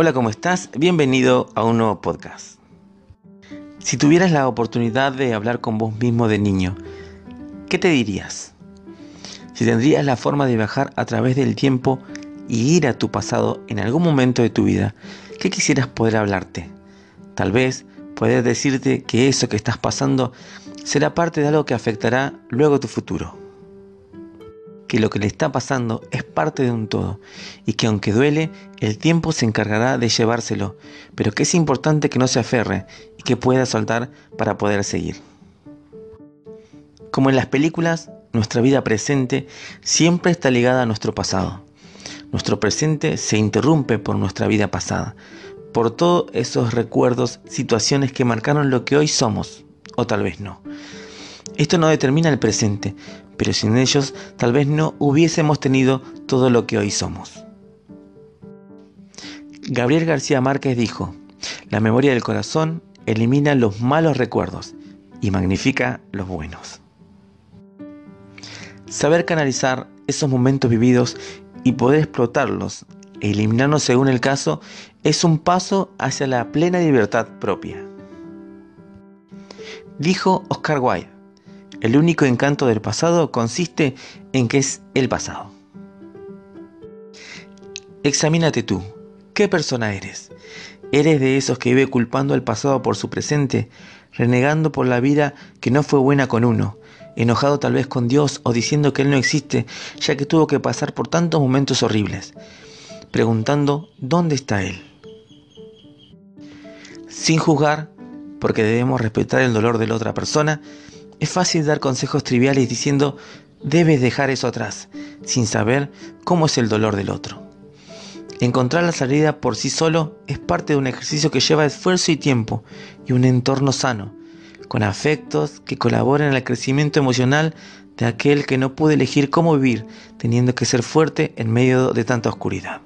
Hola, ¿cómo estás? Bienvenido a un nuevo podcast. Si tuvieras la oportunidad de hablar con vos mismo de niño, ¿qué te dirías? Si tendrías la forma de viajar a través del tiempo y ir a tu pasado en algún momento de tu vida, ¿qué quisieras poder hablarte? Tal vez poder decirte que eso que estás pasando será parte de algo que afectará luego tu futuro que lo que le está pasando es parte de un todo y que aunque duele, el tiempo se encargará de llevárselo, pero que es importante que no se aferre y que pueda soltar para poder seguir. Como en las películas, nuestra vida presente siempre está ligada a nuestro pasado. Nuestro presente se interrumpe por nuestra vida pasada, por todos esos recuerdos, situaciones que marcaron lo que hoy somos, o tal vez no. Esto no determina el presente, pero sin ellos tal vez no hubiésemos tenido todo lo que hoy somos. Gabriel García Márquez dijo, la memoria del corazón elimina los malos recuerdos y magnifica los buenos. Saber canalizar esos momentos vividos y poder explotarlos e eliminarlos según el caso es un paso hacia la plena libertad propia. Dijo Oscar Wilde, el único encanto del pasado consiste en que es el pasado. Examínate tú. ¿Qué persona eres? ¿Eres de esos que vive culpando al pasado por su presente, renegando por la vida que no fue buena con uno, enojado tal vez con Dios o diciendo que Él no existe, ya que tuvo que pasar por tantos momentos horribles, preguntando dónde está Él? Sin juzgar, porque debemos respetar el dolor de la otra persona, es fácil dar consejos triviales diciendo debes dejar eso atrás, sin saber cómo es el dolor del otro. Encontrar la salida por sí solo es parte de un ejercicio que lleva esfuerzo y tiempo y un entorno sano, con afectos que colaboren al crecimiento emocional de aquel que no puede elegir cómo vivir, teniendo que ser fuerte en medio de tanta oscuridad.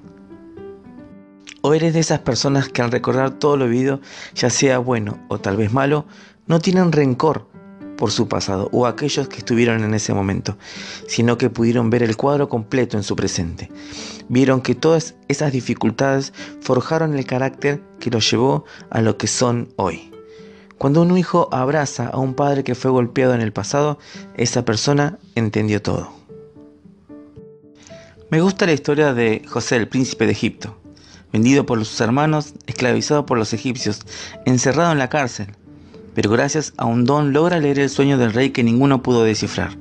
O eres de esas personas que al recordar todo lo vivido, ya sea bueno o tal vez malo, no tienen rencor por su pasado o aquellos que estuvieron en ese momento, sino que pudieron ver el cuadro completo en su presente. Vieron que todas esas dificultades forjaron el carácter que los llevó a lo que son hoy. Cuando un hijo abraza a un padre que fue golpeado en el pasado, esa persona entendió todo. Me gusta la historia de José, el príncipe de Egipto, vendido por sus hermanos, esclavizado por los egipcios, encerrado en la cárcel, pero gracias a un don logra leer el sueño del rey que ninguno pudo descifrar.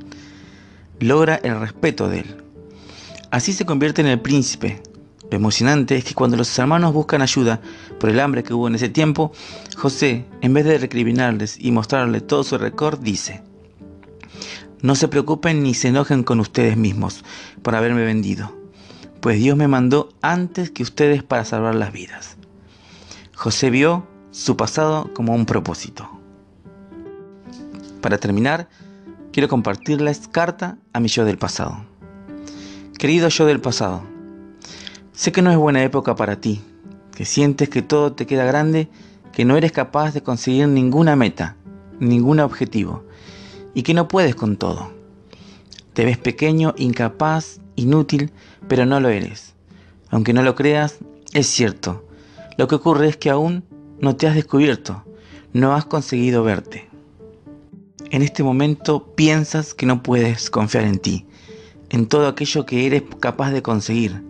Logra el respeto de él. Así se convierte en el príncipe. Lo emocionante es que cuando los hermanos buscan ayuda por el hambre que hubo en ese tiempo, José, en vez de recriminarles y mostrarles todo su récord, dice, no se preocupen ni se enojen con ustedes mismos por haberme vendido, pues Dios me mandó antes que ustedes para salvar las vidas. José vio su pasado como un propósito. Para terminar, quiero compartirles carta a mi yo del pasado. Querido yo del pasado, sé que no es buena época para ti, que sientes que todo te queda grande, que no eres capaz de conseguir ninguna meta, ningún objetivo, y que no puedes con todo. Te ves pequeño, incapaz, inútil, pero no lo eres. Aunque no lo creas, es cierto. Lo que ocurre es que aún no te has descubierto, no has conseguido verte. En este momento piensas que no puedes confiar en ti, en todo aquello que eres capaz de conseguir.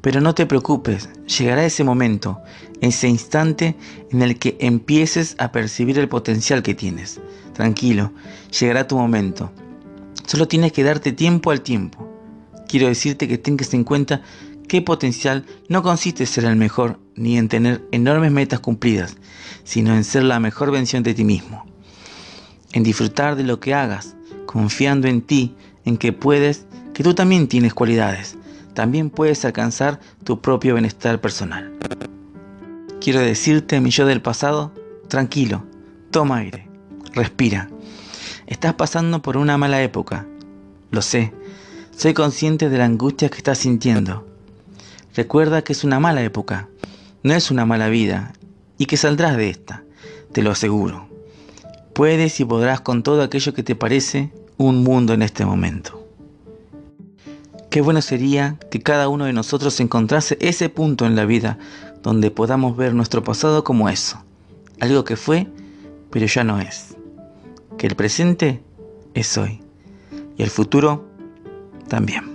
Pero no te preocupes, llegará ese momento, ese instante en el que empieces a percibir el potencial que tienes. Tranquilo, llegará tu momento. Solo tienes que darte tiempo al tiempo. Quiero decirte que tengas en cuenta qué potencial no consiste en ser el mejor ni en tener enormes metas cumplidas, sino en ser la mejor versión de ti mismo en disfrutar de lo que hagas, confiando en ti, en que puedes, que tú también tienes cualidades, también puedes alcanzar tu propio bienestar personal. Quiero decirte, mi yo del pasado, tranquilo, toma aire, respira. Estás pasando por una mala época, lo sé, soy consciente de la angustia que estás sintiendo. Recuerda que es una mala época, no es una mala vida, y que saldrás de esta, te lo aseguro. Puedes y podrás con todo aquello que te parece un mundo en este momento. Qué bueno sería que cada uno de nosotros encontrase ese punto en la vida donde podamos ver nuestro pasado como eso, algo que fue, pero ya no es. Que el presente es hoy y el futuro también.